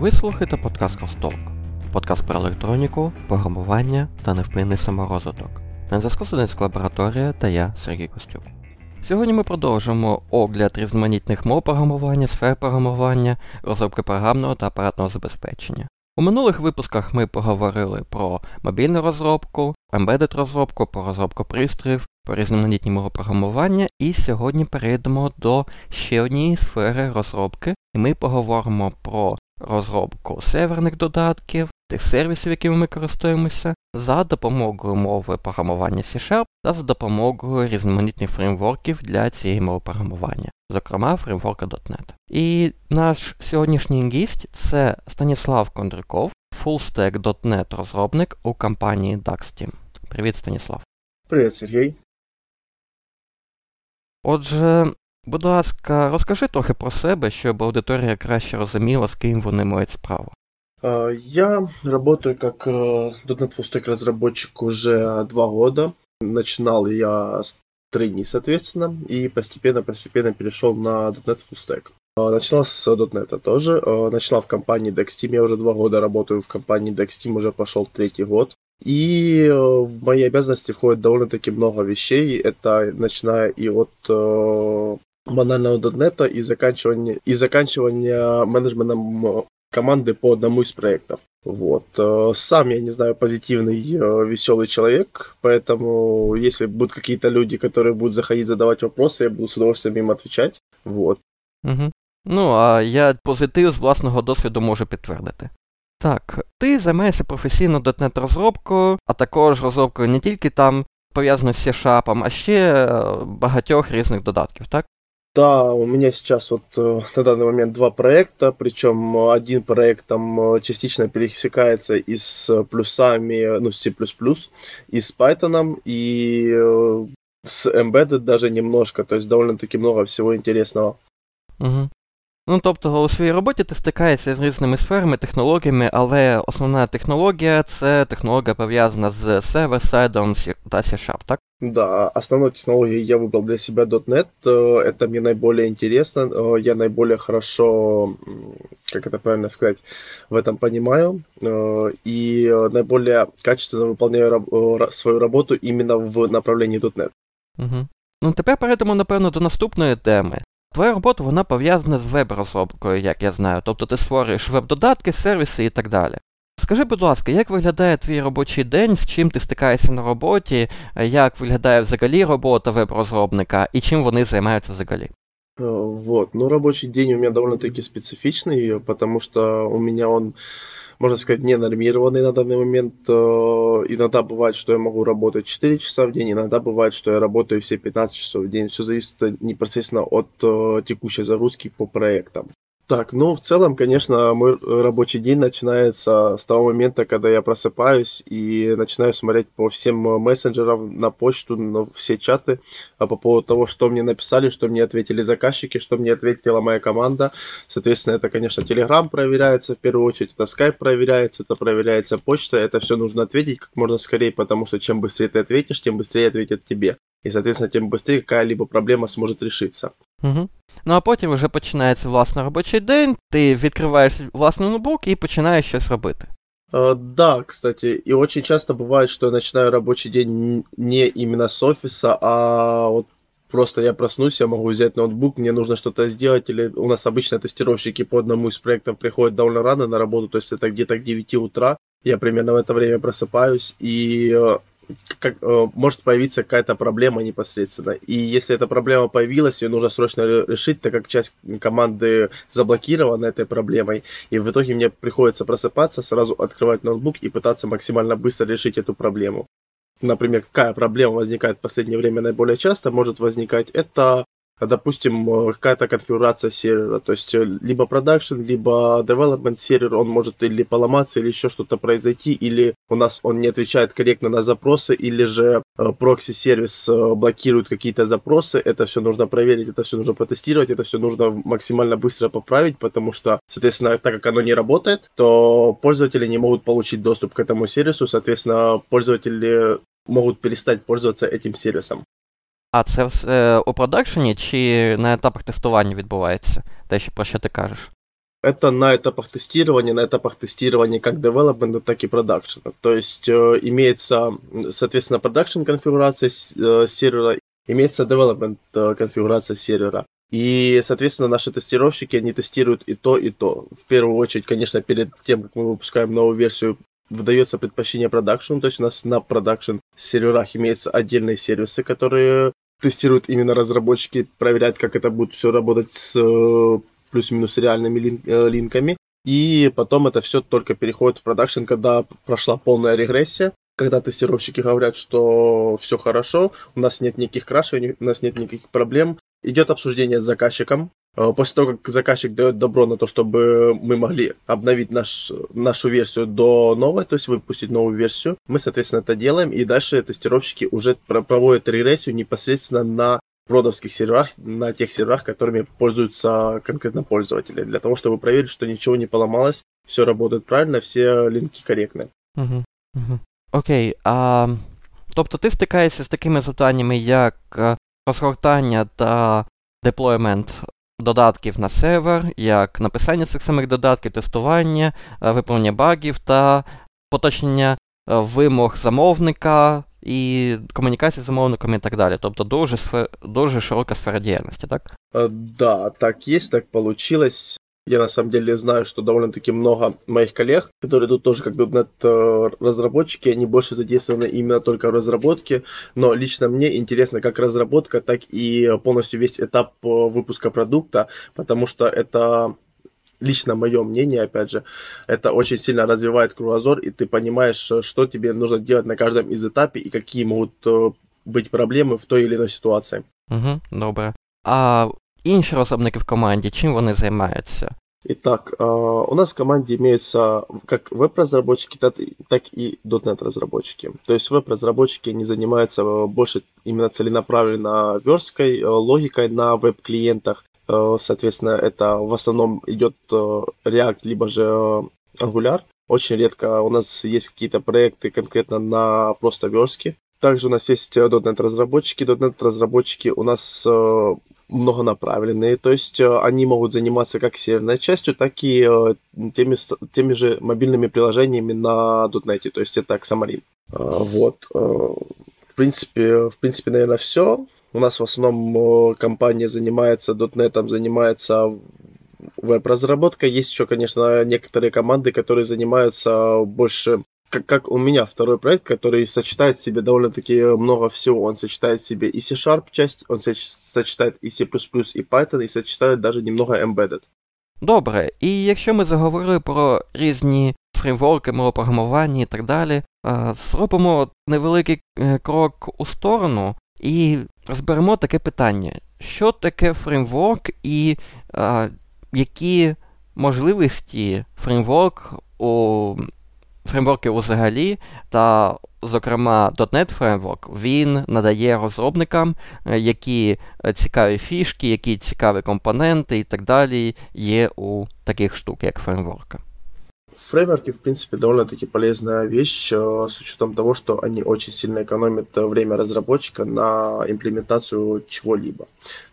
Ви слухаєте подкаст Косток. Подкаст про електроніку, програмування та невпинний саморозвиток. На зв'язку студентська лабораторія та я, Сергій Костюк. Сьогодні ми продовжимо огляд різноманітних мов програмування, сфер програмування, розробки програмного та апаратного забезпечення. У минулих випусках ми поговорили про мобільну розробку, embedded розробку, про розробку пристроїв, про різноманітні мови програмування, і сьогодні перейдемо до ще однієї сфери розробки, і ми поговоримо про розробку серверних додатків, тих сервісів, якими ми користуємося, за допомогою мови програмування C-Sharp та за допомогою різноманітних фреймворків для цієї мови програмування, зокрема фреймворка .NET. І наш сьогоднішній гість це Станіслав Кондриков, fullstack.NET розробник у компанії DuxTeam. Привіт, Станіслав. Привіт, Сергій. Отже, будь ласка, розкажи трохи про себе, щоб аудиторія краще розуміла, з ким вони мають справу. Я работаю как .NET Full Stack разработчик уже два года. Начинал я с трейни, соответственно, и постепенно-постепенно перешел на .NET Full Stack. Начинал с .NET тоже. Начала в компании DexTeam. Я уже два года работаю в компании DexTeam, уже пошел третий год. И в мои обязанности входит довольно-таки много вещей. Это начиная и от банального .NET и заканчивания, и заканчивания менеджментом команды по одному из проектов. Вот. Сам я не знаю, позитивный, веселый человек, поэтому если будут какие-то люди, которые будут заходить задавать вопросы, я буду с удовольствием им отвечать. Вот. Угу. Ну, а я позитив з власного досвіду можу підтвердити. Так, ти займаєшся професійно .NET розробкою, а також розробкою не тільки там пов'язано з C-Sharp, а ще багатьох різних додатків, так? Да, у меня сейчас вот на данный момент два проекта, причем один проект там частично пересекается и с плюсами, ну, C++, и с Python, и с Embedded даже немножко, то есть довольно-таки много всего интересного. Угу. Ну, тобто у своїй роботі ти стикаєшся з різними сферами, технологіями, але основна технологія це технологія пов'язана з сервер-сайдом та C-Sharp, так? Да, основной технологией я выбрал для себя .NET. Это мне наиболее интересно. Я наиболее хорошо, как это правильно сказать, в этом понимаю. И наиболее качественно выполняю свою работу именно в направлении .NET. Угу. Ну, тепер перейдемо, напевно, до наступної теми. Твоя робота вона пов'язана з веб-розробкою, як я знаю. Тобто ти створюєш веб-додатки, сервіси і так далі. Скажи, будь ласка, як виглядає твій робочий день, з чим ти стикаєшся на роботі, як виглядає взагалі робота веб-розробника і чим вони займаються взагалі? Вот, ну рабочий день у меня довольно-таки специфичный, потому что у меня он, можно сказать, не нормированный на данный момент. Иногда бывает, что я могу работать 4 часа в день, иногда бывает, что я работаю все 15 часов в день. Все зависит непосредственно от текущей загрузки по проектам. Так, ну, в целом, конечно, мой рабочий день начинается с того момента, когда я просыпаюсь и начинаю смотреть по всем мессенджерам, на почту, на все чаты а по поводу того, что мне написали, что мне ответили заказчики, что мне ответила моя команда. Соответственно, это, конечно, Telegram проверяется в первую очередь, это Skype проверяется, это проверяется почта, это все нужно ответить как можно скорее, потому что чем быстрее ты ответишь, тем быстрее ответят тебе. І, соответственно, тим швидше какая-либо проблема зможе решиться. Угу. Ну а потім вже починається власне робочий день, ти відкриваєш власний ноутбук і починаєш щось робити. Uh, да, кстати, и очень часто бывает, что я начинаю рабочий день не именно с офиса, а вот просто я проснусь, я могу взять ноутбук, мне нужно что-то сделать, или у нас обычно тестировщики по одному из проектов приходят довольно рано на работу, то есть это где-то к 9 утра, я примерно в это время просыпаюсь, и как, э, может появиться какая-то проблема непосредственно. И если эта проблема появилась, ее нужно срочно решить, так как часть команды заблокирована этой проблемой. И в итоге мне приходится просыпаться, сразу открывать ноутбук и пытаться максимально быстро решить эту проблему. Например, какая проблема возникает в последнее время наиболее часто может возникать, это допустим, какая-то конфигурация сервера, то есть либо продакшн, либо development сервер, он может или поломаться, или еще что-то произойти, или у нас он не отвечает корректно на запросы, или же прокси-сервис блокирует какие-то запросы, это все нужно проверить, это все нужно протестировать, это все нужно максимально быстро поправить, потому что, соответственно, так как оно не работает, то пользователи не могут получить доступ к этому сервису, соответственно, пользователи могут перестать пользоваться этим сервисом. А це все у продакшені чи на етапах тестування відбувається? Те, про що ти кажеш? это на этапах тестирования, на этапах тестирования как development, так и продакшена. То есть э, имеется, соответственно, продакшн конфигурация э, сервера, имеется development э, конфигурация сервера. И, соответственно, наши тестировщики, они тестируют и то, и то. В первую очередь, конечно, перед тем, как мы выпускаем новую версию, выдается предпочтение production, то есть у нас на production серверах имеются отдельные сервисы, которые тестируют именно разработчики, проверяют, как это будет все работать с э, плюс-минус реальными э, link ами. И потом это все только переходит в production, когда прошла полная регрессия, когда тестировщики говорят, что все хорошо, у нас нет никаких крашей, у нас нет никаких проблем. Идет обсуждение с заказчиком. Э, после того, как заказчик дает добро на то, чтобы мы могли обновить наш, нашу версию до новой, то есть выпустить новую версию, мы, соответственно, это делаем, и дальше тестировщики уже проводят регрессию непосредственно на продовских серверах, на тех серверах, которыми пользуются конкретно пользователи, для того, чтобы проверить, что ничего не поломалось, все работает правильно, все линки. Угу. Окей. А, Тобто ти стикаєшся з такими завданнями, як розгортання та деплоймент додатків на сервер, як написання цих самих додатків, тестування, виправлення багів та поточнення вимог замовника і комунікації з замовником і так далі. Тобто дуже сфер... дуже широка сфера діяльності, так? Да, так есть, так получилось. Я на самом деле знаю, что довольно-таки много моих коллег, которые тут тоже как .NET э, разработчики, они больше задействованы именно только в разработке, но лично мне интересно как разработка, так и полностью весь этап э, выпуска продукта, потому что это лично мое мнение, опять же, это очень сильно развивает кругозор, и ты понимаешь, э, что тебе нужно делать на каждом из этапе и какие могут быть проблемы в той или иной ситуации. Угу, добре. А інші розробники в команді, чим вони займаються? Итак, у нас в команде имеются как веб-разработчики, так и .NET разработчики. То есть веб-разработчики не занимаются больше именно целенаправленно версткой, логикой на веб-клиентах. Соответственно, это в основном идет React, либо же Angular. Очень редко у нас есть какие-то проекты конкретно на просто верстке. Также у нас есть .NET разработчики. .NET разработчики у нас многонаправленные, то есть они могут заниматься как серверной частью, так и теми, теми же мобильными приложениями на .NET, то есть это Xamarin. Вот. В принципе, в принципе, наверное, все. У нас в основном компания занимается .NET, занимается веб-разработкой. Есть еще, конечно, некоторые команды, которые занимаются больше как, как у меня второй проект, который сочетает в себе довольно-таки много всего. Он сочетает в себе и C-Sharp часть, он сочетает и C++, и Python, и сочетает даже немного embedded. Добре, і якщо ми заговорили про різні фреймворки, мовопрограмування і так далі, зробимо невеликий крок у сторону і розберемо таке питання: що таке фреймворк і а, які можливості фреймворк у фреймворки взагалі, та, зокрема, .NET Framework, він надає розробникам, які цікаві фішки, які цікаві компоненти і так далі є у таких штук, як фреймворка. Фреймворки, в принципе, довольно-таки полезная вещь с учетом того, что они очень сильно экономят время разработчика на имплементацию чего-либо.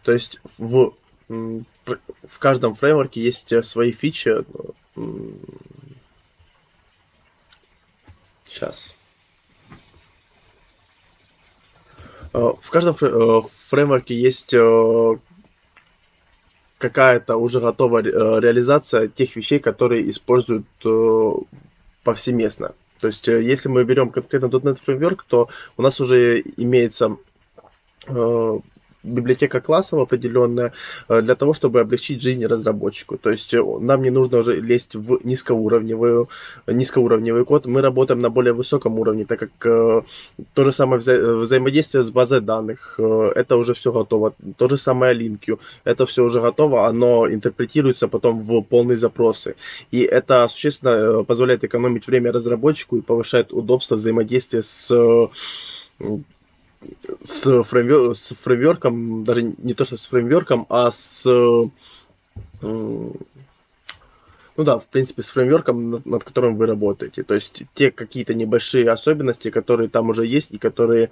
То есть в, в каждом фреймворке есть свои фичи, Сейчас. Э, в каждом э, фреймворке есть э, какая-то уже готовая реализация тех вещей, которые используют повсеместно. То есть, если мы берем конкретно .NET Framework, то у нас уже имеется библиотека классов определенная э, для того, чтобы облегчить жизнь разработчику. То есть э, нам не нужно уже лезть в низкоуровневый, низкоуровневый код. Мы работаем на более высоком уровне, так как э, то же самое вза- взаимодействие с базой данных, э, это уже все готово. То же самое линкью, это все уже готово, оно интерпретируется потом в полные запросы. И это существенно э, позволяет экономить время разработчику и повышает удобство взаимодействия с с, фреймвер, с фреймворком, даже не то, что с фреймворком, а с... Ну да, в принципе, с фреймворком, над, над которым вы работаете. То есть те какие-то небольшие особенности, которые там уже есть и которые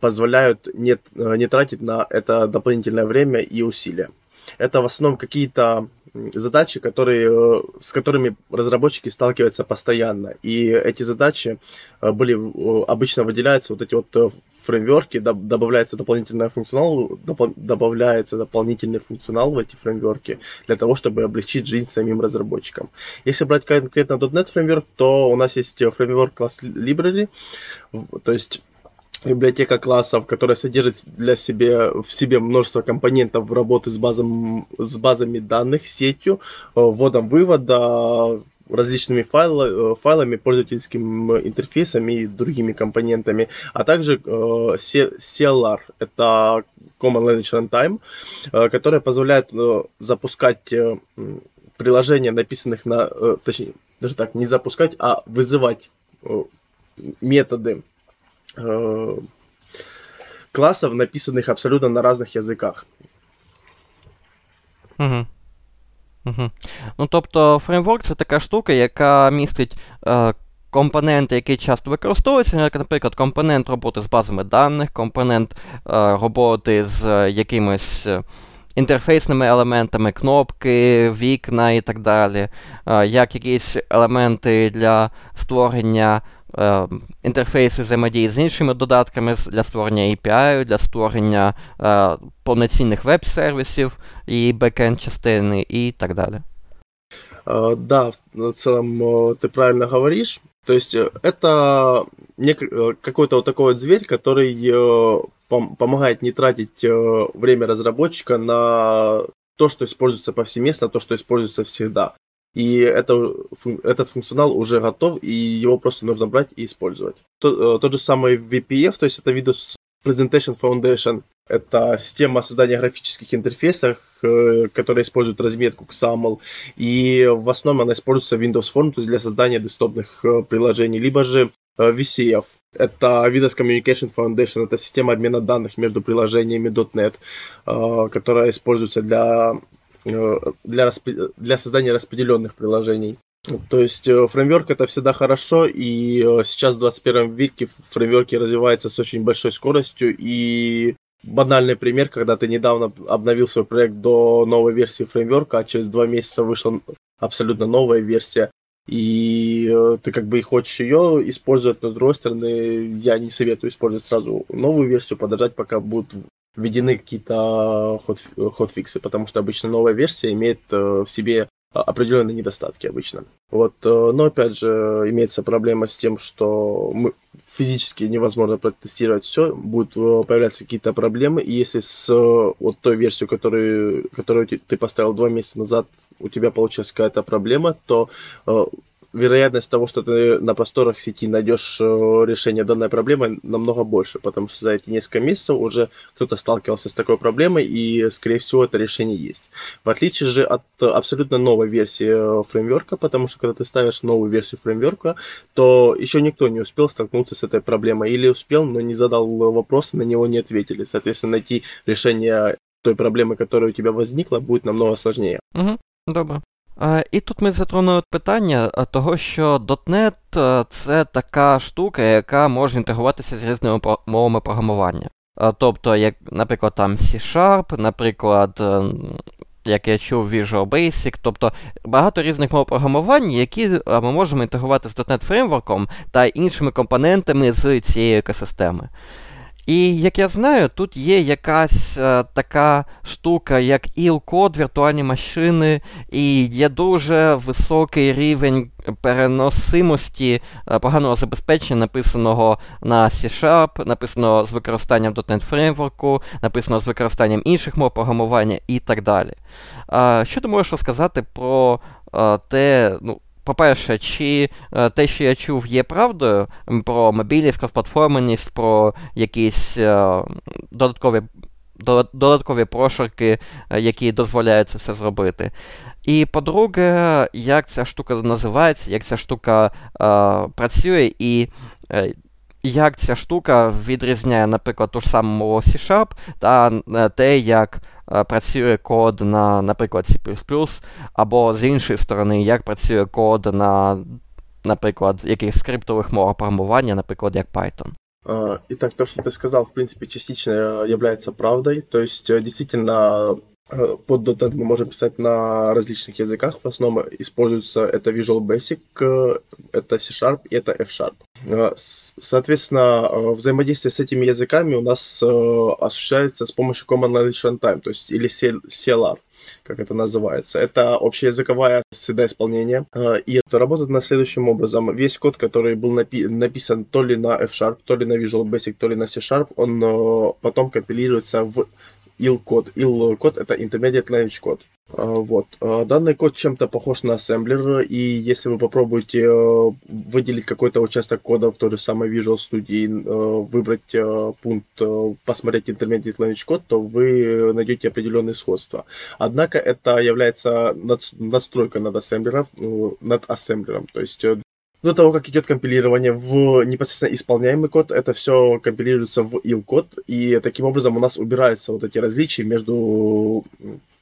позволяют не, не тратить на это дополнительное время и усилия. Это в основном какие-то задачи, которые, э, с которыми разработчики сталкиваются постоянно. И эти задачи э, были, э, обычно выделяются вот эти вот фреймворки, добавляется дополнительный функционал, добавляется дополнительный функционал в эти фреймворки для того, чтобы облегчить жизнь самим разработчикам. Если брать конкретно .NET фреймворк, то у нас есть фреймворк класс Library, то есть библиотека классов, которая содержит для себя, в себе множество компонентов работы с, базом, с базами данных, сетью, э, вводом вывода, различными файлами, э, файлами, пользовательским интерфейсами и другими компонентами, а также э, CLR, это Common Language Runtime, которая позволяет запускать приложения, написанных на, точнее, даже так, не запускать, а вызывать методы классов, написанных абсолютно на разных язиках. Угу. Угу. Ну, тобто, фреймворк це така штука, яка містить е, компоненти, які часто використовуються, як, наприклад, компонент роботи з базами даних, компонент е, роботи з якимось інтерфейсними елементами, кнопки, вікна і так далі, е, як якісь елементи для створення е, інтерфейсу взаємодії з іншими додатками для створення API, для створення е, повноцінних веб-сервісів і бекенд частини і так далі. Uh, да, в целом uh, ты правильно говоришь. То есть это нек- какой-то вот такой вот зверь, который uh, пом- помогает не тратить время разработчика на то, что используется повсеместно, то, что используется всегда. И это, этот функционал уже готов, и его просто нужно брать и использовать. Тот, э, тот же самый VPF, то есть это Windows Presentation Foundation, это система создания графических интерфейсов, э, которая использует разметку XAML, и в основном она используется в Windows Form, то есть для создания десктопных э, приложений, либо же VCF. Это Windows Communication Foundation, это система обмена данных между приложениями .NET, которая используется для для, для создания распределенных приложений. То есть э, фреймворк это всегда хорошо, и э, сейчас в 21 веке фреймворки развиваются с очень большой скоростью, и банальный пример, когда ты недавно обновил свой проект до новой версии фреймворка, а через два месяца вышла абсолютно новая версия, и ты как бы и хочешь ее использовать, но с другой стороны, я не советую использовать сразу новую версию, подождать, пока будут введены какие-то ход, ходфиксы, потому что обычно новая версия имеет э, в себе определенные недостатки обычно. Вот, э, но опять же имеется проблема с тем, что мы физически невозможно протестировать все, будут э, появляться какие-то проблемы, и если с вот той версией, которую, которую ты поставил два месяца назад, у тебя получилась какая-то проблема, то вероятность того, что ты на просторах сети найдешь э, решение данной проблемы, намного больше, потому что за эти несколько месяцев уже кто-то сталкивался с такой проблемой, и, скорее всего, это решение есть. В отличие же от абсолютно новой версии э, фреймворка, потому что когда ты ставишь новую версию фреймворка, то еще никто не успел столкнуться с этой проблемой, или успел, но не задал вопрос, на него не ответили. Соответственно, найти решение той проблемы, которая у тебя возникла, будет намного сложнее. Угу, добре. І тут ми затронули питання того, що .NET це така штука, яка може інтегруватися з різними мовами програмування. Тобто, як, наприклад, там C-Sharp, наприклад, як я чув, Visual Basic, тобто багато різних мов програмування, які ми можемо інтегрувати з .NET фреймворком та іншими компонентами з цієї екосистеми. І як я знаю, тут є якась е, така штука, як IL-код, віртуальні машини, і є дуже високий рівень переносимості е, поганого забезпечення, написаного на C-Sharp, написаного з використанням .NET фреймворку, написаного з використанням інших мов програмування і так далі. Е, що ти можеш розказати про е, те, ну, по-перше, чи е, те, що я чув, є правдою про мобільність, кросплатформеність, про якісь е, додаткові додаткові прошарки, е, які дозволяють це все зробити. І по-друге, як ця штука називається, як ця штука працює, і як ця штука відрізняє, наприклад, ту ж саму C-Sharp та те, як працює код на, наприклад, C++, або з іншої сторони, як працює код на, наприклад, якихось скриптових мовах програмування, наприклад, як Python. Итак, то, что ты сказал, в принципе, частично является правдой. То есть, действительно, Э, под .NET мы можем писать на различных языках. В основном используется это Visual Basic, э, это C-Sharp и это F-Sharp. Э, соответственно, взаимодействие с этими языками у нас осуществляется с помощью Command Language Runtime, то есть или CLR как это называется. Это общеязыковая среда исполнения. И это работает на следующим образом. Весь код, который был напи- написан то ли на F-Sharp, то ли на Visual Basic, то ли на C-Sharp, он потом компилируется в IL-код. IL-код это Intermediate Language Code. А, вот. А, данный код чем-то похож на ассемблер, и если вы попробуете э, выделить какой-то участок кода в той же самой Visual Studio, э, выбрать э, пункт, посмотреть Intermediate Language Code, то вы найдете определенные сходства. Однако это является надстройка над ассемблером, над ассемблером. То есть до того, как идет компилирование в непосредственно исполняемый код, это все компилируется в il-код, и таким образом у нас убираются вот эти различия между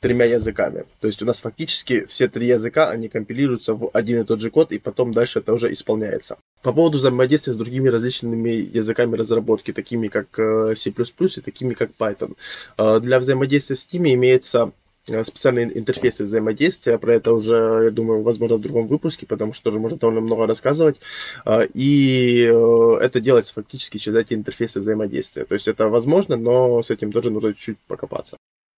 тремя языками. То есть у нас фактически все три языка, они компилируются в один и тот же код, и потом дальше это уже исполняется. По поводу взаимодействия с другими различными языками разработки, такими как э, C++ и такими как Python. Э, для взаимодействия с ними имеется специальные интерфейсы взаимодействия. Про это уже, я думаю, возможно, в другом выпуске, потому что тоже можно довольно много рассказывать. А, и э, это делается фактически через эти интерфейсы взаимодействия. То есть это возможно, но с этим тоже нужно чуть-чуть покопаться.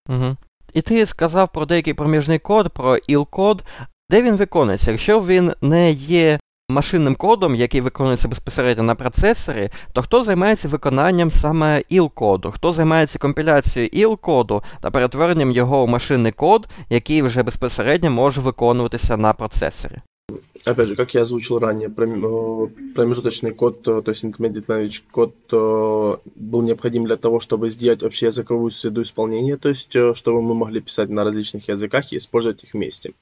Угу. І ти сказав про деякий проміжний код, про іл-код. Де він виконується? Якщо він не є машинним кодом, який виконується безпосередньо на процесорі, то хто займається виконанням саме іл-коду, хто займається компіляцією іл-коду та перетворенням його у машинний код, який вже безпосередньо може виконуватися на процесорі? Опять же, как я озвучил ранее, промежуточный код, то есть intermediate language код был необходим для того, чтобы сделать общеязыковую среду исполнения, то есть чтобы мы могли писать на различных языках и использовать их вместе.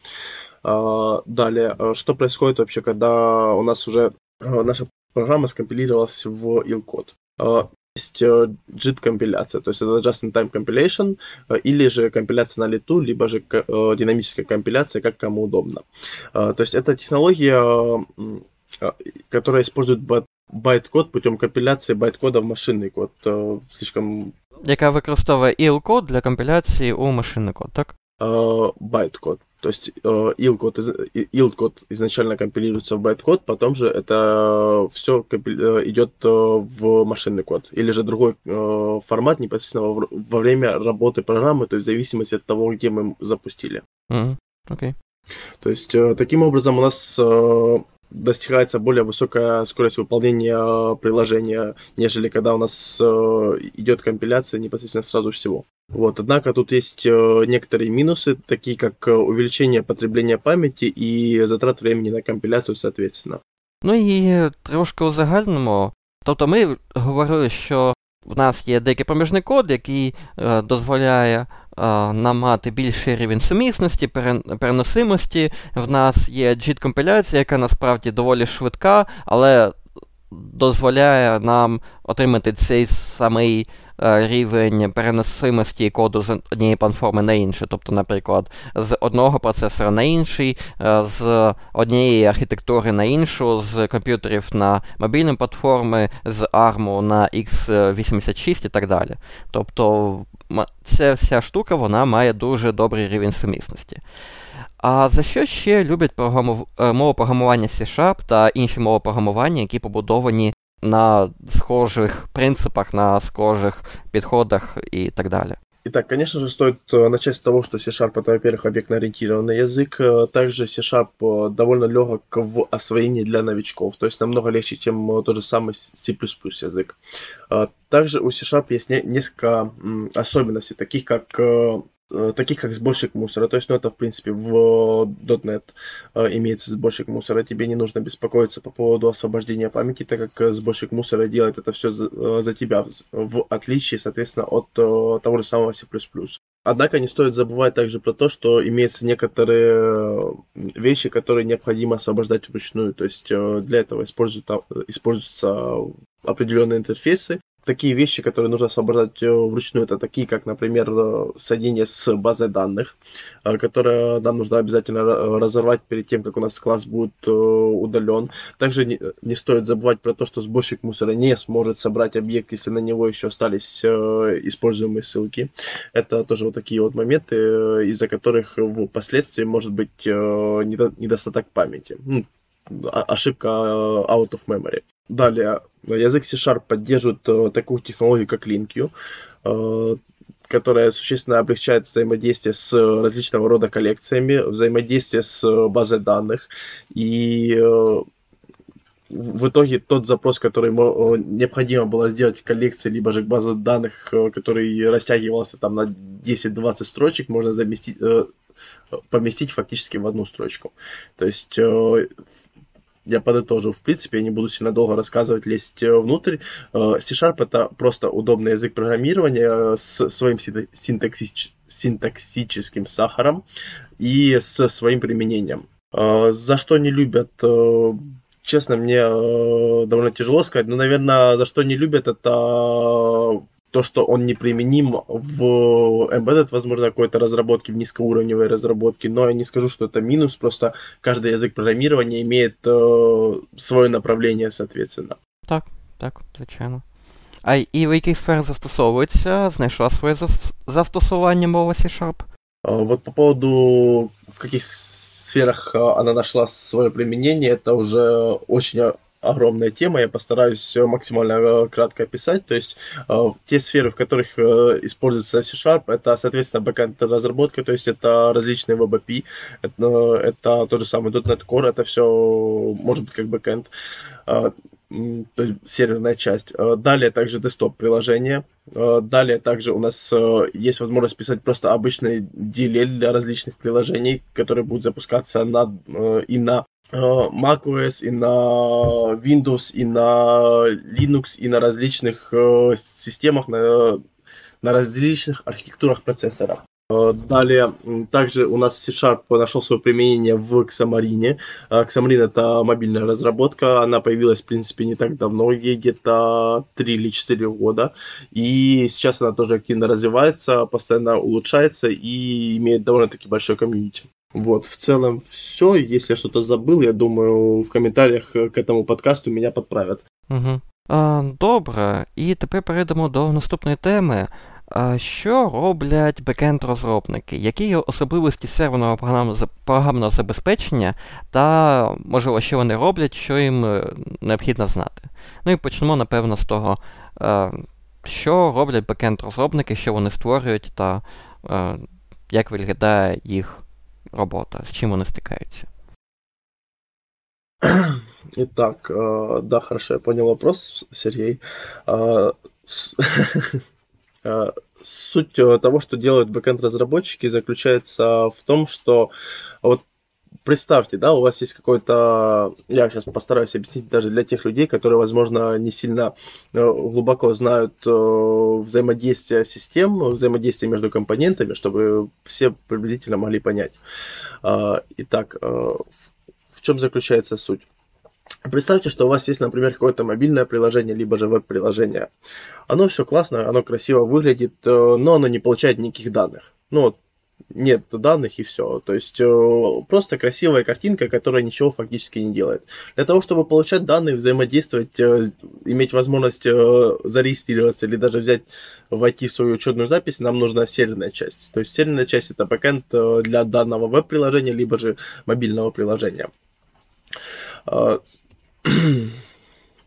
Далее, что происходит вообще, когда у нас уже наша программа скомпилировалась в il-код? Есть JIT компиляция, то есть это Just-in-Time Compilation, или же компиляция на лету, либо же динамическая компиляция, как кому удобно. То есть это технология, которая использует байт-код путем компиляции байт-кода в машинный код. Слишком... Яка використовує IL-код для компіляції у машинний код, так? Байт-код. То есть э, IL-код, IL-код изначально компилируется в байт-код, потом же это все э, идет э, в машинный код. Или же другой формат непосредственно во, время работы программы, то есть в зависимости от того, где мы запустили. Mm-hmm. Okay. То есть таким образом у нас достигается более высокая скорость выполнения приложения, нежели когда у нас идет компиляция непосредственно сразу всего. Вот, однако тут есть э, некоторые минусы, такие как э, увеличение потребления памяти и затрат времени на компиляцію, соответственно. Ну і трошки у загальному. Тобто ми говорили, що в нас є деякий проміжний код, який е, дозволяє е, нам мати більший рівень сумісності, переносимості. В нас є JIT-компіляція, яка насправді доволі швидка, але дозволяє нам отримати цей самий е, рівень переносимості коду з однієї платформи на іншу. Тобто, наприклад, з одного процесора на інший, е, з однієї архітектури на іншу, з комп'ютерів на мобільні платформи, з ARM на x86 і так далі. Тобто ця вся штука вона має дуже добрий рівень сумісності. А за що ще люблять програму... Е, мову програмування C-Sharp та інші мови програмування, які побудовані на схожих принципах, на схожих підходах і так далі? Итак, конечно же, стоит э, начать с того, что C-Sharp это, во-первых, объектно-ориентированный язык. Э, также C-Sharp э, довольно легок в освоении для новичков, то есть намного легче, чем тот же самый C++ язык. Также у C-Sharp есть несколько особенностей, таких как Э, таких как сборщик мусора. То есть, ну, это, в принципе, в .NET э, имеется сборщик мусора. Тебе не нужно беспокоиться по поводу освобождения памяти, так как э, сборщик мусора делает это все за, за тебя, в отличие, соответственно, от того же самого C++. Однако не стоит забывать также про то, что имеются некоторые вещи, которые необходимо освобождать вручную. То есть для этого используются определенные интерфейсы, такие вещи, которые нужно соображать э, вручную, это такие, как, например, э, соединение с базой данных, э, которые нам нужно обязательно разорвать перед тем, как у нас класс будет удален. Также не, не стоит забывать про то, что сборщик мусора не сможет собрать объект, если на него еще остались используемые ссылки. Это тоже вот такие вот моменты, из-за которых впоследствии может быть недостаток памяти. Ну, ошибка out of memory. Далее, язык C-Sharp поддерживает э, такую технологию, как LinkU, э, которая существенно облегчает взаимодействие с различного рода коллекциями, взаимодействие с базой данных. И э, в итоге тот запрос, который необходимо было сделать к коллекции, либо же к базе данных, который растягивался там на 10-20 строчек, можно заместить, поместить фактически в одну строчку. То есть я подытожу. В принципе, я не буду сильно долго рассказывать, лезть э, внутрь. Э, C-Sharp это просто удобный язык программирования э, с своим синтаксич... синтаксическим сахаром и со своим применением. За что не любят честно, мне довольно тяжело сказать, но, наверное, за что не любят, это то, что он неприменим в embedded, возможно, какой-то разработки, в низкоуровневой разработке, но я не скажу, что это минус, просто каждый язык программирования имеет э, свое направление, соответственно. Так, так, звичайно. А і в яких сферах застосовується, знайшла своє застосування мова C-Sharp? Вот по поводу, в каких сферах она нашла свое применение, это уже очень огромная тема, я постараюсь максимально э, кратко описать. То есть э, те сферы, в которых э, используется C-Sharp, это, соответственно, бэкэнд разработка, то есть это различные Web API, это, это тот же самый .NET Core, это все может быть как бэкэнд, то есть серверная часть. Далее также десктоп приложение. Далее также у нас есть возможность писать просто обычный DLL для различных приложений, которые будут запускаться на, и на macOS, и на Windows, и на Linux, и на различных э, системах, на, на различных архитектурах процессора. Э, далее, также у нас C-Sharp нашел свое применение в Xamarin. Xamarin это мобильная разработка, она появилась, в принципе, не так давно, где-то 3 или 4 года. И сейчас она тоже активно развивается, постоянно улучшается и имеет довольно-таки большой комьюнити. Вот, в целом все. Если я что-то забыл, я думаю, в коментарях к этому подкасту меня подправят. Угу. А, Добре, і тепер перейдемо до наступної теми. А, Що роблять бекенд-розробники? Які є особливості серверного програмного забезпечення, та, можливо, що вони роблять, що їм е, необхідно знати? Ну і почнемо, напевно, з того, що роблять бекенд-розробники, що вони створюють, та як виглядає їх работа? С чем она стыкается? Итак, э, да, хорошо, я понял вопрос, Сергей. Э, э, суть того, что делают бэкэнд-разработчики, заключается в том, что вот представьте, да, у вас есть какой-то, я сейчас постараюсь объяснить даже для тех людей, которые, возможно, не сильно э, глубоко знают э, взаимодействие систем, взаимодействие между компонентами, чтобы все приблизительно могли понять. А, итак, э, в чем заключается суть? Представьте, что у вас есть, например, какое-то мобильное приложение, либо же веб-приложение. Оно все классно, оно красиво выглядит, но оно не получает никаких данных. Ну, вот нет данных и все. То есть э, просто красивая картинка, которая ничего фактически не делает. Для того, чтобы получать данные, взаимодействовать, э, иметь возможность э, зарегистрироваться или даже взять, войти в свою учетную запись, нам нужна серверная часть. То есть серверная часть это бэкэнд для данного веб-приложения, либо же мобильного приложения.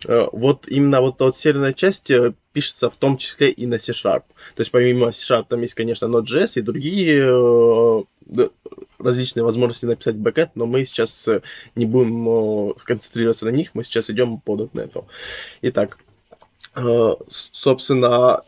Э, вот именно вот, вот серверная часть э, пишется в том числе и на C-Sharp. То есть помимо C-Sharp там есть, конечно, Node.js и другие э, различные возможности написать бэкэнд, но мы сейчас не будем сконцентрироваться на них, мы сейчас идем по .NET. Итак, собственно,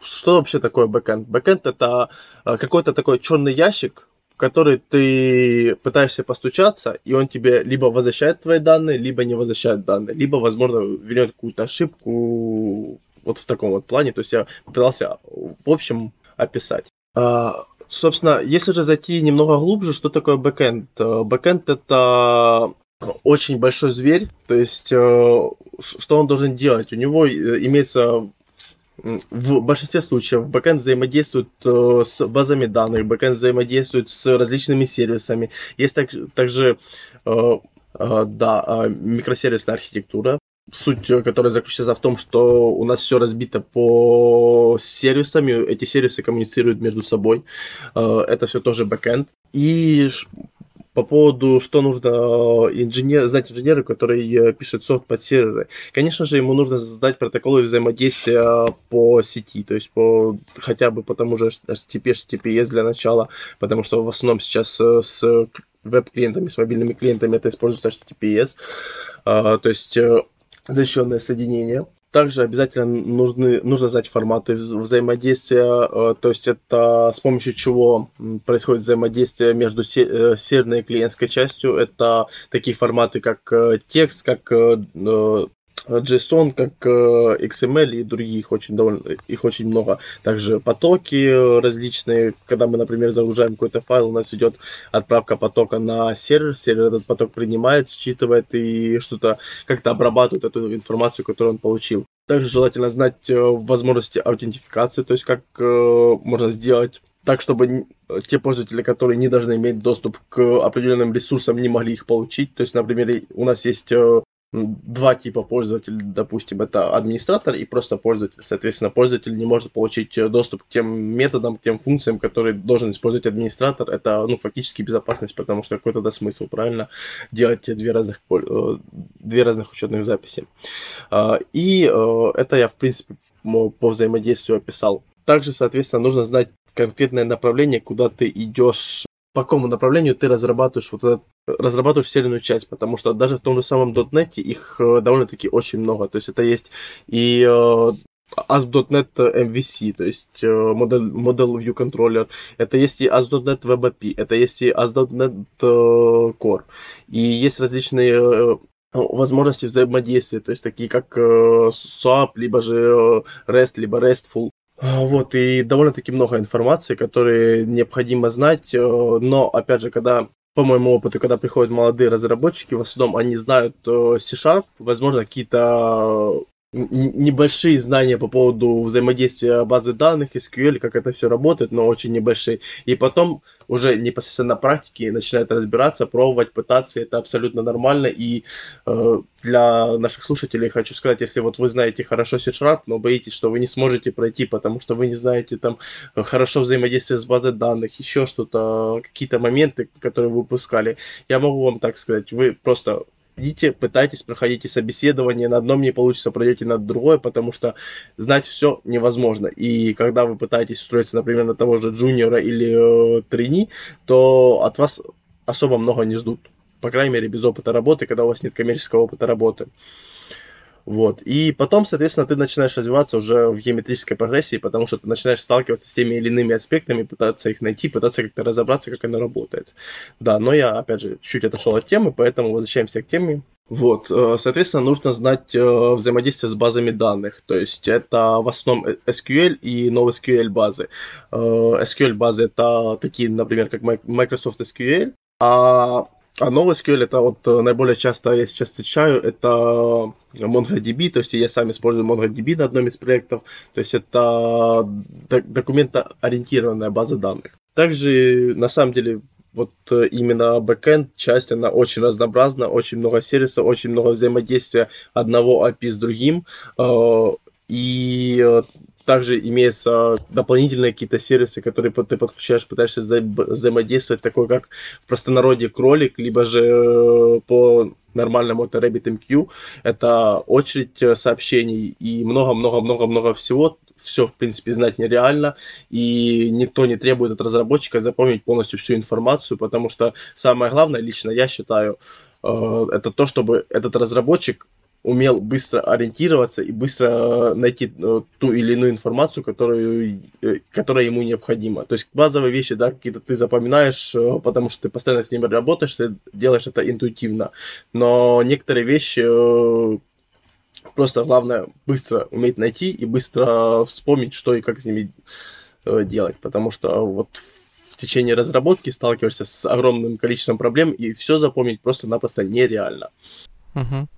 что вообще такое бэкэнд? Бэкэнд это какой-то такой черный ящик, в который ты пытаешься постучаться, и он тебе либо возвращает твои данные, либо не возвращает данные, либо, возможно, вернет какую-то ошибку вот в таком вот плане. То есть я пытался в общем описать. А, собственно, если же зайти немного глубже, что такое бэкэнд? Бэкэнд это очень большой зверь, то есть э, что он должен делать? У него э, имеется в большинстве случаев бэкэнд взаимодействует э, с базами данных, бэкэнд взаимодействует с различными сервисами. Есть так, также э, э, да, микросервисная архитектура, суть которой заключается в том, что у нас все разбито по сервисам, эти сервисы коммуницируют между собой. Это все тоже бэкэнд. И по поводу, что нужно э, инженер, знать инженеру, который э, пишет софт под серверы. Конечно же, ему нужно создать протоколы взаимодействия по сети, то есть по, хотя бы по тому же HTTP, HTTPS для начала, потому что в основном сейчас э, с веб-клиентами, с мобильными клиентами это используется HTTPS, то есть защищенное соединение. Также обязательно нужны, нужно знать форматы взаимодействия, э, то есть это с помощью чего происходит взаимодействие между э, серверной и клиентской частью. Это такие форматы, как э, текст, как JSON, как э, XML и другие, их очень, довольно, их очень много. Также потоки различные, когда мы, например, загружаем какой-то файл, у нас идет отправка потока на сервер, сервер этот поток принимает, считывает и что-то как-то обрабатывает эту информацию, которую он получил. Также желательно знать э, возможности аутентификации, то есть как э, можно сделать так, чтобы те пользователи, которые не должны иметь доступ к определенным ресурсам, не могли их получить. То есть, например, у нас есть два типа пользователей, допустим, это администратор и просто пользователь. Соответственно, пользователь не может получить э, доступ к тем методам, к тем функциям, которые должен использовать администратор. Это, ну, фактически безопасность, потому что какой тогда смысл, правильно, делать две разных, э, две разных учетных записи. А, и э, это я, в принципе, по взаимодействию описал. Также, соответственно, нужно знать конкретное направление, куда ты идешь по какому направлению ты разрабатываешь вот этот, разрабатываешь серийную часть, потому что даже в том же самом .NET их э, довольно-таки очень много. То есть это есть и э, ASP.NET MVC, то есть э, Model, Model View Controller, это есть и ASP.NET Web API, это есть и ASP.NET Core, и есть различные возможности взаимодействия, то есть такие как SWAP, либо же REST, либо RESTful, а, вот, и довольно-таки много информации, которые необходимо знать, э, но, опять же, когда по моему опыту, когда приходят молодые разработчики, в основном они знают э, C-Sharp, возможно, какие-то небольшие знания по поводу взаимодействия базы данных, SQL, как это все работает, но очень небольшие. И потом уже непосредственно на практике начинают разбираться, пробовать, пытаться. Это абсолютно нормально. И э, для наших слушателей хочу сказать, если вот вы знаете хорошо C-Sharp, но боитесь, что вы не сможете пройти, потому что вы не знаете там хорошо взаимодействие с базой данных, еще что-то, какие-то моменты, которые вы упускали, я могу вам так сказать, вы просто идите, пытайтесь, проходите собеседование, на одном не получится, пройдете на другое, потому что знать все невозможно. И когда вы пытаетесь устроиться, например, на того же джуниора или э, трени, то от вас особо много не ждут. По крайней мере, без опыта работы, когда у вас нет коммерческого опыта работы. Вот. И потом, соответственно, ты начинаешь развиваться уже в геометрической прогрессии, потому что ты начинаешь сталкиваться с теми или иными аспектами, пытаться их найти, пытаться как-то разобраться, как оно работает. Да, но я, опять же, чуть отошел от темы, поэтому возвращаемся к теме. Вот, э, соответственно, нужно знать э, взаимодействие с базами данных. То есть это в основном SQL и NoSQL базы. Э, SQL базы это такие, например, как Microsoft SQL, а а NoSQL это вот э, наиболее часто я сейчас встречаю, это MongoDB, то есть я сам использую MongoDB на одном из проектов, то есть это документоориентированная база данных. Также, на самом деле, вот э, именно backend часть, она очень разнообразна, очень много сервисов, очень много взаимодействия одного API с другим, э, и также имеются дополнительные какие-то сервисы, которые ты подключаешь, пытаешься взаимодействовать, такой как в простонародье кролик, либо же э, по нормальному это RabbitMQ. Это очередь э, сообщений и много-много-много-много всего. Все, в принципе, знать нереально, и никто не требует от разработчика запомнить полностью всю информацию, потому что самое главное, лично я считаю, э, это то, чтобы этот разработчик умел быстро ориентироваться и быстро э, найти э, ту или иную информацию, которую, э, которая ему необходима. То есть базовые вещи, да, какие-то ты запоминаешь, потому что ты постоянно с ними работаешь, ты делаешь это интуитивно. Но некоторые вещи просто главное быстро уметь найти и быстро вспомнить, что и как с ними делать. Потому что вот в течение разработки сталкиваешься с огромным количеством проблем, и все запомнить просто-напросто нереально. Угу.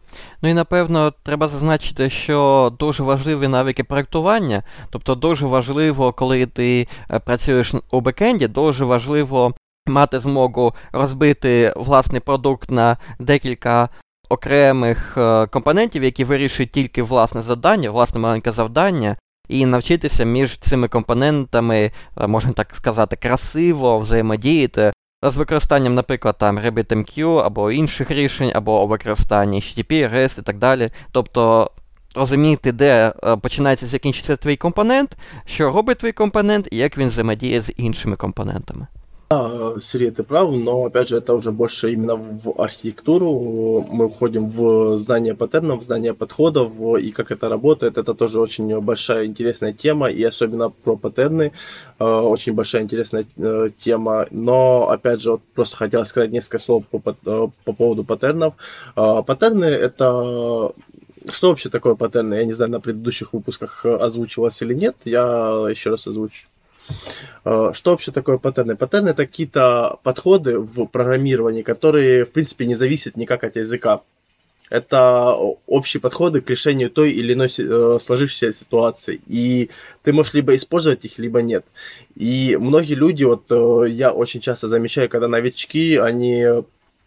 Ну і напевно треба зазначити, що дуже важливі навики проектування, тобто дуже важливо, коли ти е, працюєш у бекенді, дуже важливо мати змогу розбити власний продукт на декілька окремих е, компонентів, які вирішують тільки власне завдання, власне маленьке завдання, і навчитися між цими компонентами, е, можна так сказати, красиво взаємодіяти. З використанням, наприклад, там RabbitMQ або інших рішень, або використанні HTTP, REST і так далі. Тобто розуміти, де е, починається закінчиться твій компонент, що робить твій компонент і як він взаємодіє з іншими компонентами. Да, Сергей, ты прав, но опять же это уже больше именно в архитектуру. Мы уходим в знание паттернов, в знание подходов и как это работает. Это тоже очень большая интересная тема, и особенно про паттерны э, очень большая интересная э, тема. Но опять же, вот просто хотел сказать несколько слов по, э, по поводу паттернов. Паттерны это что вообще такое паттерны? Я не знаю, на предыдущих выпусках озвучивалось или нет. Я еще раз озвучу. Э, что вообще такое паттерны? Паттерны это какие-то подходы в программировании, которые, в принципе, не зависят никак от языка. Это общие подходы к решению той или иной э, сложившейся ситуации. И ты можешь либо использовать их, либо нет. И многие люди, вот э, я очень часто замечаю, когда новички, они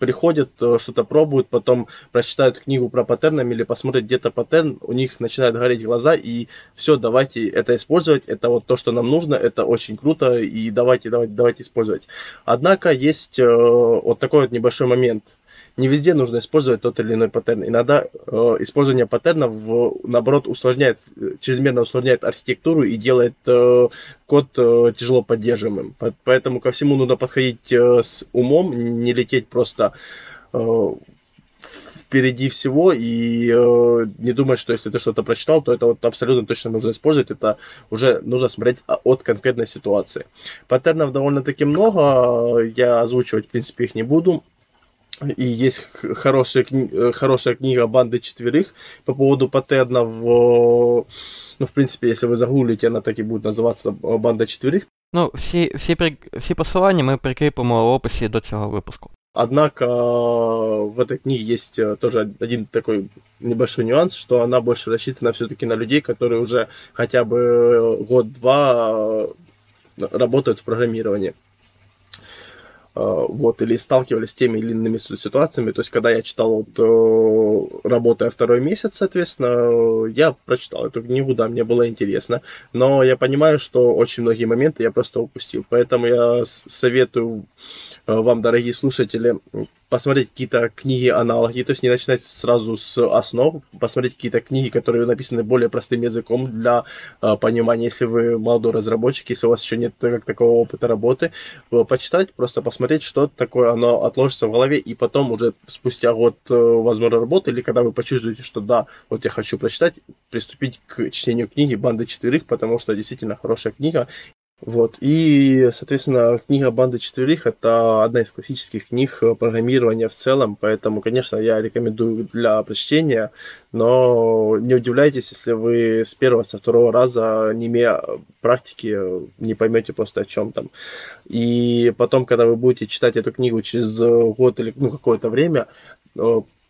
приходят, э, что-то пробуют, потом прочитают книгу про паттернами или посмотрят где-то паттерн, у них начинают гореть глаза, и все, давайте это использовать, это вот то, что нам нужно, это очень круто, и давайте, давайте, давайте использовать. Однако есть э, вот такой вот небольшой момент не везде нужно использовать тот или иной паттерн. Иногда э, использование паттернов, наоборот, усложняет, чрезмерно усложняет архитектуру и делает э, код э, тяжело поддерживаемым. Поэтому ко всему нужно подходить э, с умом, не лететь просто э, впереди всего и э, не думать, что если ты что-то прочитал, то это вот абсолютно точно нужно использовать. Это уже нужно смотреть от конкретной ситуации. Паттернов довольно-таки много, я озвучивать, в принципе, их не буду И есть хорошая, кни- хорошая книга «Банды четверых» по поводу паттернов. Ну, в принципе, если вы загуглите, она так и будет называться «Банда четверых». Ну, всі всі, всі посилання ми прикріпимо в описі до цього випуску. Однако в этой книге есть э, тоже один такой небольшой нюанс, что она больше рассчитана все-таки на людей, которые уже хотя бы год-два э, работают в программировании. А, вот, или сталкивались с теми или иными ситуациями. То есть, когда я читал, вот, э, работая второй месяц, соответственно, я прочитал эту книгу, да, мне было интересно, но я понимаю, что очень многие моменты я просто упустил. Поэтому я советую э, вам, дорогие слушатели, посмотреть какие-то книги-аналоги, то есть не начинать сразу с основ, посмотреть какие-то книги, которые написаны более простым языком для э, понимания, если вы молодой разработчик, если у вас еще нет как такого опыта работы, э, почитать, просто посмотреть, что такое оно отложится в голове, и потом уже спустя год, э, возможно, работы, или когда вы почувствуете, что да, вот я хочу прочитать, приступить к чтению книги «Банды четверых», потому что действительно хорошая книга, вот. И, соответственно, книга «Банда четверых» — это одна из классических книг программирования в целом, поэтому, конечно, я рекомендую для прочтения, но не удивляйтесь, если вы с первого, со второго раза, не имея практики, не поймете просто о чем там. И потом, когда вы будете читать эту книгу через год или ну, какое-то время,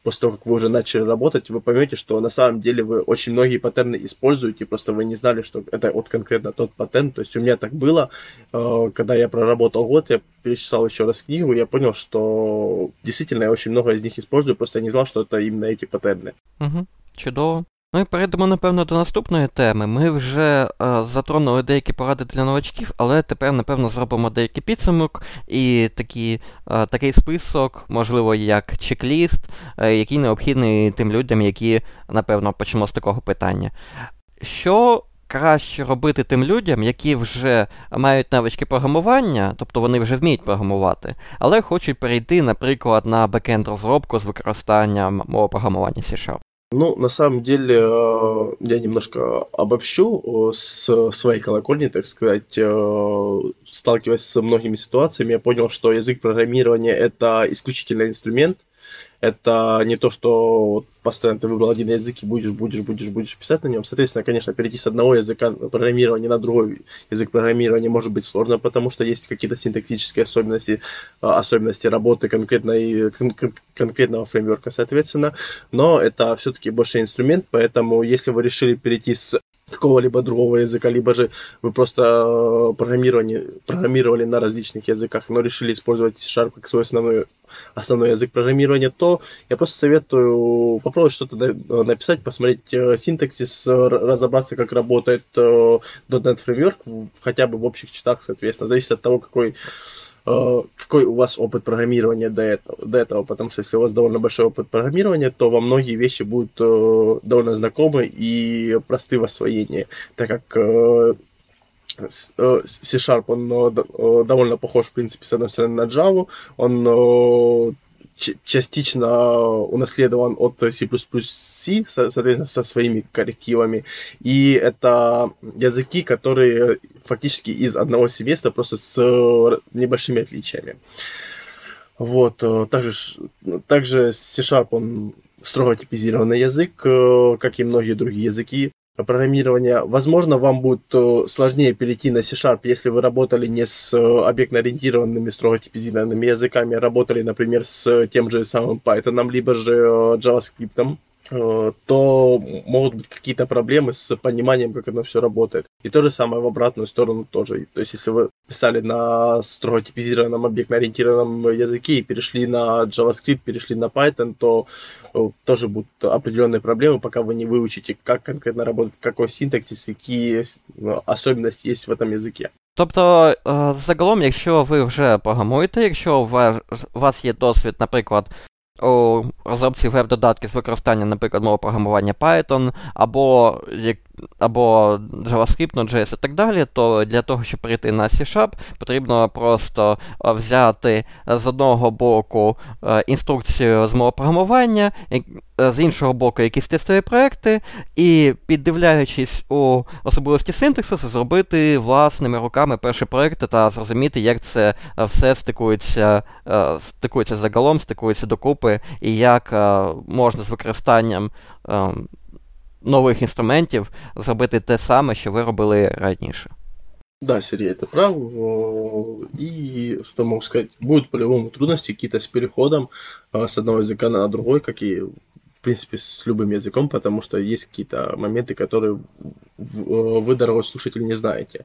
после того, как вы уже начали работать, вы поймете, что на самом деле вы очень многие паттерны используете, просто вы не знали, что это вот конкретно тот паттерн. То есть у меня так было, э, когда я проработал год, я перечитал еще раз книгу, я понял, что действительно я очень много из них использую, просто я не знал, что это именно эти паттерны. Угу. Чудово. Ну і перейдемо, напевно, до наступної теми. Ми вже е, затронули деякі поради для новачків, але тепер, напевно, зробимо деякий підсумок і такі, е, такий список, можливо, як чек-ліст, е, який необхідний тим людям, які, напевно, почнемо з такого питання. Що краще робити тим людям, які вже мають навички програмування, тобто вони вже вміють програмувати, але хочуть перейти, наприклад, на бекенд розробку з використанням мого програмування C-Sharp? Ну, на самом деле, э, я немножко обобщу э, с своей колокольни, так сказать, э, сталкиваясь с многими ситуациями, я понял, что язык программирования это исключительно инструмент, Это не то, что постоянно ты выбрал один язык и будешь, будешь, будешь, будешь писать на нем. Соответственно, конечно, перейти с одного языка программирования на другой язык программирования может быть сложно, потому что есть какие-то синтаксические особенности, а, особенности работы конкретной, кон- конкретного фреймворка, соответственно. Но это все-таки больше инструмент, поэтому если вы решили перейти с какого-либо другого языка, либо же вы просто э, программировали, программировали на различных языках, но решили использовать C-Sharp как свой основной, основной язык программирования, то я просто советую попробовать что-то написать, посмотреть э, синтаксис, разобраться, как работает э, .NET Framework, хотя бы в общих читах, соответственно, зависит от того, какой Э, какой у вас опыт программирования до этого, до этого, потому что если у вас довольно большой опыт программирования, то во многие вещи будут э, довольно знакомы и просты в освоении, так как э, C-Sharp, он довольно похож, в принципе, с одной стороны на Java, он частично унаследован от C++C, соответственно, со своими коррективами. И это языки, которые фактически из одного семестра, просто с небольшими отличиями. Вот, э, также, также C-Sharp, он строго типизированный язык, э, как и многие другие языки программирования. Возможно, вам будет э, сложнее перейти на C-Sharp, если вы работали не с э, объектно-ориентированными, строго типизированными языками, а работали, например, с тем же самым Python, либо же э, JavaScript. Э, то могут быть какие-то проблемы с пониманием, как оно все работает. И то же самое в обратную сторону тоже. То есть, если вы писали на строго типизированном объектно-ориентированном языке и перешли на JavaScript, перешли на Python, то э, тоже будут определенные проблемы, пока вы не выучите, как конкретно работает, какой синтаксис, какие особенности есть в этом языке. Тобто, загалом, якщо ви вже програмуєте, якщо у вас є досвід, наприклад, у розробці веб-додатків з використанням, наприклад, мови програмування Python, або як або JavaScript, Node.js і так далі, то для того, щоб перейти на C-Sharp, потрібно просто взяти з одного боку інструкцію з мого програмування, з іншого боку, якісь тестові проекти, і, піддивляючись у особливості синтаксису, зробити власними руками перші проекти та зрозуміти, як це все стикується, стикується загалом, стикується докупи, і як можна з використанням нових інструментів зробити те саме, що ви робили раніше. Да, Сергей, это прав. И что могу сказать, будут по-любому трудности какие-то с переходом с одного языка на другой, как и в принципе с любым языком, потому что есть какие-то моменты, которые вы, дорогой слушатель, не знаете.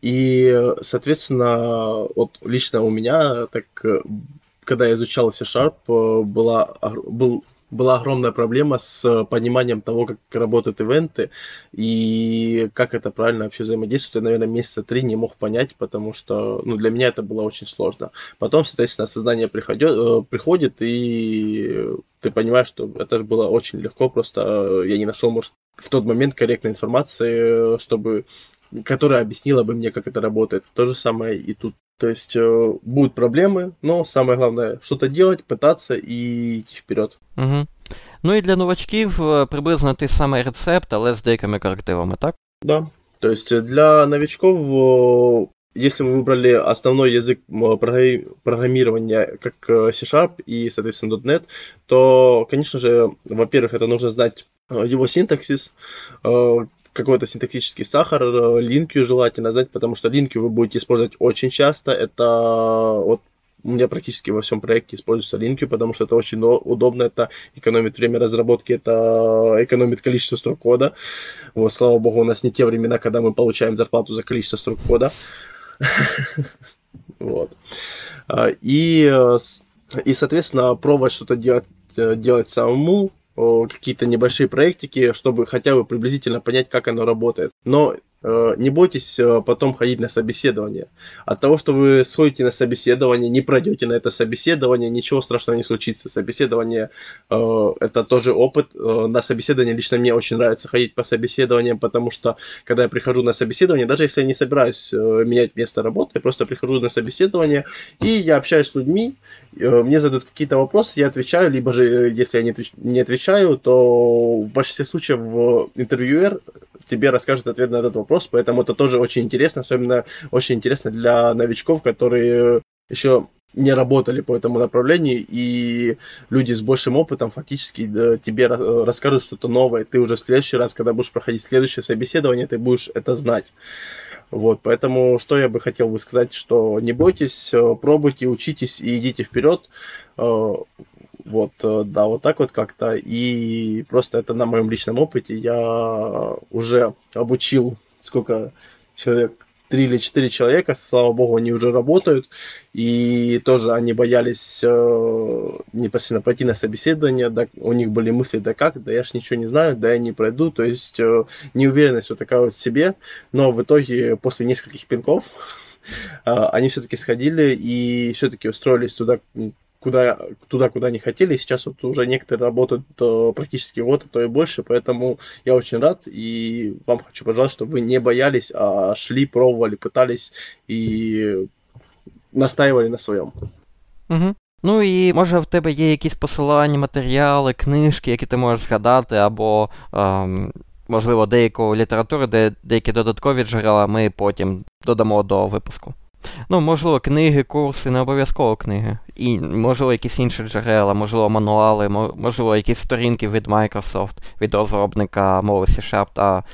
И, соответственно, вот лично у меня, так когда я изучал C-Sharp, была, был была огромная проблема с пониманием того, как работают ивенты и как это правильно вообще взаимодействует. Я, наверное, месяца три не мог понять, потому что ну, для меня это было очень сложно. Потом, соответственно, осознание приходит, э, приходит и ты понимаешь, что это же было очень легко, просто я не нашел, может, в тот момент корректной информации, чтобы которая объяснила бы мне, как это работает. То же самое и тут. То есть э, будут проблемы, но самое главное что-то делать, пытаться и идти вперед. Угу. Ну і для новачків приблизно той самий рецепт, але з деякими коррективами, так? Да. То есть для новичков, если вы выбрали основной язык программирования как C-Sharp и, соответственно, .NET, то, конечно же, во-первых, это нужно знать его синтаксис, какой-то синтаксический сахар, э, линкию желательно знать, потому что линкию вы будете использовать очень часто. Это вот у меня практически во всем проекте используется линкию, потому что это очень удобно, это экономит время разработки, это экономит количество строк кода. Вот, слава богу, у нас не те времена, когда мы получаем зарплату за количество строк кода. Вот. И, э, и, соответственно, пробовать что-то делать, э, делать самому, какие-то небольшие проектики, чтобы хотя бы приблизительно понять, как оно работает. Но Э, не бойтесь э, потом ходить на собеседование. От того, что вы сходите на собеседование, не пройдете на это собеседование, ничего страшного не случится. Собеседование э, это тоже опыт. На собеседование лично мне очень нравится ходить по собеседованиям, потому что когда я прихожу на собеседование, даже если я не собираюсь менять место работы, я просто прихожу на собеседование и я общаюсь с людьми, мне задают какие-то вопросы, я отвечаю, либо же если я не отвечаю, то в большинстве случаев интервьюер тебе расскажет ответ на этот вопрос, поэтому это тоже очень интересно, особенно очень интересно для новичков, которые еще не работали по этому направлению, и люди с большим опытом фактически тебе расскажут что-то новое. Ты уже в следующий раз, когда будешь проходить следующее собеседование, ты будешь это знать. Вот, поэтому что я бы хотел бы сказать, что не бойтесь, э, пробуйте, учитесь и идите вперед. Вот, э, да, вот так вот как-то. И просто это на моем личном опыте. Я уже обучил сколько человек, три или четыре человека, слава богу, они уже работают, и тоже они боялись э, непосредственно пройти на собеседование, да, у них были мысли, да как, да я ж ничего не знаю, да я не пройду, то есть э, неуверенность вот такая вот в себе, но в итоге после нескольких пинков э, они все-таки сходили и все-таки устроились туда, куда, туда, куда не хотели. Сейчас вот уже некоторые работают э, практически год, а то и больше, поэтому я очень рад и вам хочу пожелать, чтобы вы не боялись, а шли, пробовали, пытались и настаивали на своєму. Угу. Ну і може в тебе є якісь посилання, матеріали, книжки, які ти можеш згадати, або, ем, можливо, деяку літературу, де деякі додаткові джерела ми потім додамо до випуску. Ну, можливо, книги, курси, не обов'язково книги. І, можливо, якісь інші джерела, можливо, мануали, можливо, якісь сторінки від Microsoft, від розробника мови C-Sharp та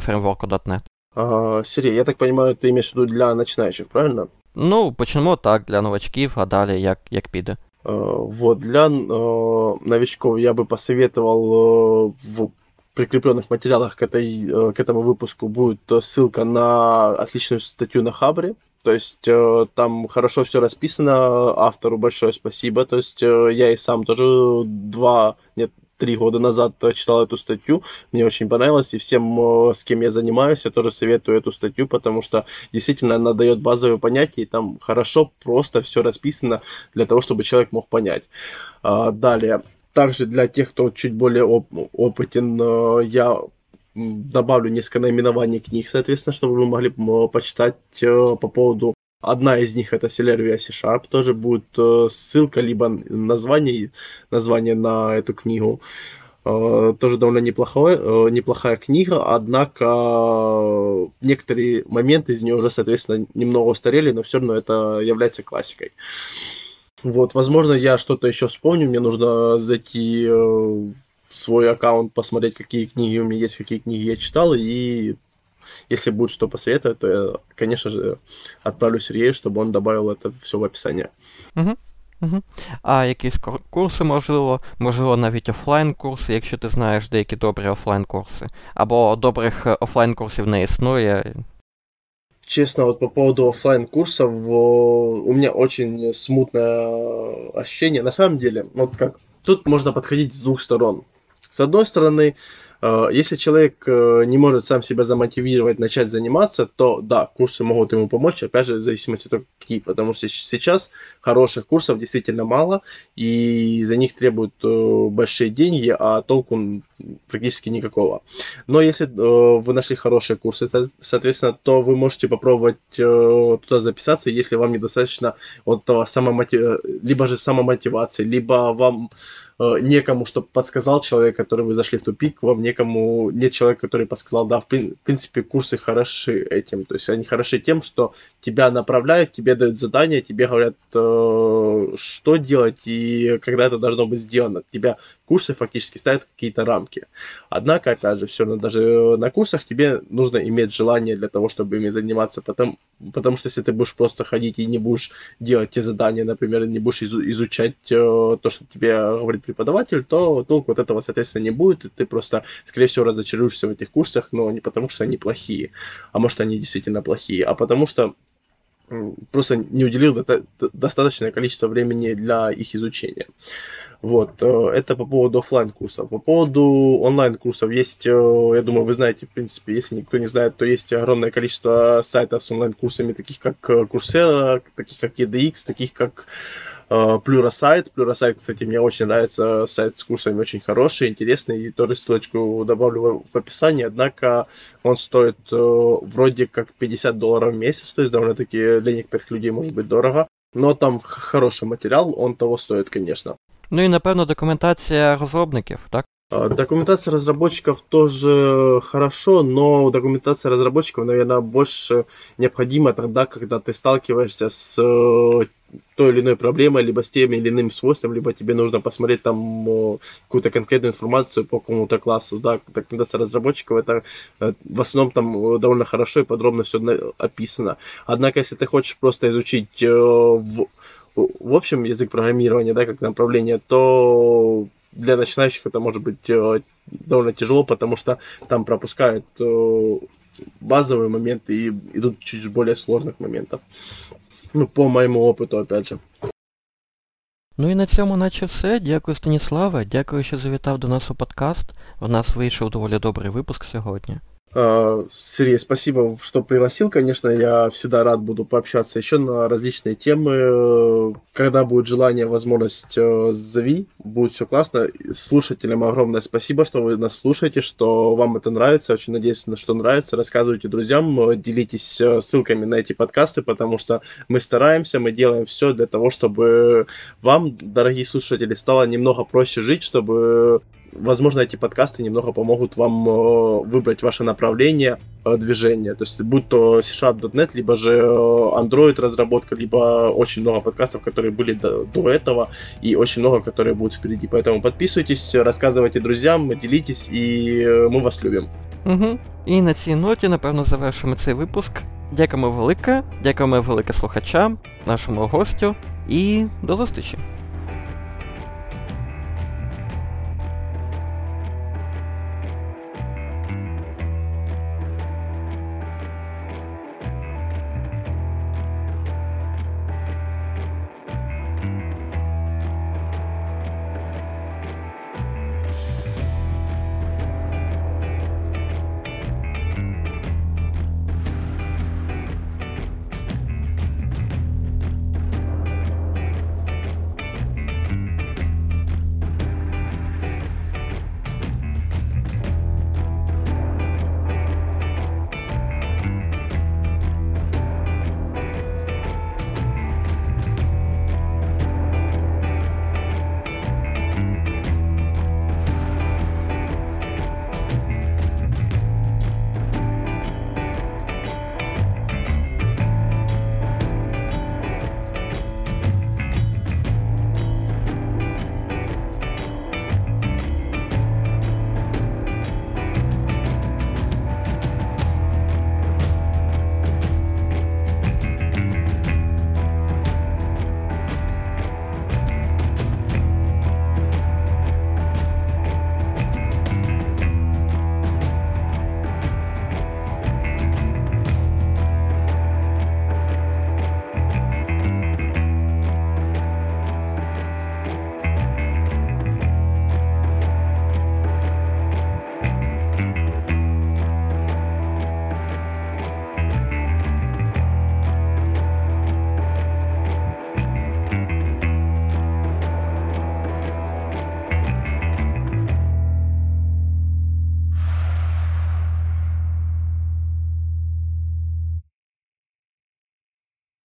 фреймворку .NET. Ага, Сергій, я так розумію, ти маєш в виду для починаючих, правильно? Ну, почнемо так, для новачків, а далі як, як піде. Uh, вот, для uh, новичков я бы посоветовал uh, в прикрепленных материалах к, этой, к этому выпуску будет ссылка на отличную статью на Хабре, то есть э, там хорошо все расписано, автору большое спасибо. То есть э, я и сам тоже два, нет, три года назад читал эту статью, мне очень понравилось, и всем, э, с кем я занимаюсь, я тоже советую эту статью, потому что действительно она дает базовые понятия, и там хорошо, просто все расписано для того, чтобы человек мог понять. А, далее, также для тех, кто чуть более оп- опытен, э, я добавлю несколько наименований книг, соответственно, чтобы вы могли почитать э, по поводу Одна из них это Celeria C-Sharp, тоже будет э, ссылка, либо название, название на эту книгу. Э, тоже довольно неплохое, неплохая книга, однако некоторые моменты из нее уже, соответственно, немного устарели, но все равно это является классикой. Вот, возможно, я что-то еще вспомню, мне нужно зайти свой аккаунт, посмотреть, какие книги у меня есть, какие книги я читал, и если будет что посоветовать, то я, конечно же, отправлю Сергею, чтобы он добавил это все в описание. Угу. Угу. А якісь курси, можливо, можливо, навіть офлайн-курси, якщо ти знаєш деякі добрі офлайн-курси. Або добрих офлайн-курсів не існує. Честно, вот по поводу офлайн курсов у меня очень смутное ощущение. На самом деле, вот как, тут можно подходить с двух сторон. С одной стороны, Э, если человек э, не может сам себя замотивировать начать заниматься, то да, курсы могут ему помочь, опять же, в зависимости от какие, потому что сейчас хороших курсов действительно мало, и за них требуют э, большие деньги, а толку практически никакого. Но если вы нашли хорошие курсы, соответственно, то вы можете попробовать туда записаться, если вам недостаточно вот того самомотив... либо же самомотивации, либо вам Э, некому, чтобы подсказал человек, который вы зашли в тупик, вам некому, нет человека, который подсказал, да, в принципе, курсы хороши этим, то есть они хороши тем, что тебя направляют, тебе дают задания, тебе говорят, э, что делать и когда это должно быть сделано. Тебя курсы фактически ставят какие-то рамки. Однако, опять же, все равно даже на курсах тебе нужно иметь желание для того, чтобы ими заниматься, потому, потому что если ты будешь просто ходить и не будешь делать те задания, например, не будешь изучать э, то, что тебе говорит преподаватель, то толку от этого, соответственно, не будет, и ты просто, скорее всего, разочаруешься в этих курсах, но не потому, что они плохие, а может, они действительно плохие, а потому что просто не уделил достаточное количество времени для их изучения. Вот, э, это по поводу офлайн курсов. По поводу онлайн курсов есть, э, я думаю, вы знаете, в принципе, если никто не знает, то есть огромное количество сайтов с онлайн курсами, таких как э, Coursera, таких как EDX, таких как Plurasite. Plurasite, кстати, мне очень нравится, сайт с курсами очень хороший, интересный, и тоже ссылочку добавлю в описании, однако он стоит вроде как 50 долларов в месяц, то есть довольно-таки для некоторых людей может быть дорого, но там хороший материал, он того стоит, конечно. Ну і напевно документація розробників, так? Документация разработчиков тоже хорошо, но документация разработчиков, наверное, больше необходима тогда, когда ты сталкиваешься с той или иной проблемой, либо с тем или иным свойством, либо тебе нужно посмотреть там какую-то конкретную информацию по какому-то классу, да, документация разработчиков, это э, в основном там довольно хорошо и подробно все описано. Однако, если ты хочешь просто изучить э, в, в общем язык программирования, да, как направление, то для начинающих это может быть э, довольно тяжело, потому что там пропускают базовые моменты и идут чуть более сложных моментов. Ну, по моєму опиту, опять же. Ну і на цьому наче все. Дякую Станіславе, дякую, що завітав до нас у подкаст. У нас вийшов доволі добрий випуск сьогодні. А, Сергей, спасибо, что пригласил. Конечно, я всегда рад буду пообщаться еще на различные темы. Когда будет желание, возможность, э, зови. Будет все классно. Слушателям огромное спасибо, что вы нас слушаете, что вам это нравится. Очень надеюсь, что нравится. Рассказывайте друзьям, делитесь э, ссылками на эти подкасты, потому что мы стараемся, мы делаем все для того, чтобы вам, дорогие слушатели, стало немного проще жить, чтобы возможно, эти подкасты немного помогут вам э, выбрать ваше направление э, движения. То есть, будь то C-Sharp.net, либо же э, Android разработка, либо очень много подкастов, которые были до, до этого, и очень много, которые будут впереди. Поэтому подписывайтесь, рассказывайте друзьям, делитесь, и мы вас любим. Угу. І на цій ноті, напевно, завершимо цей випуск. Дякуємо велике, дякуємо велике слухачам, нашому гостю, і до зустрічі!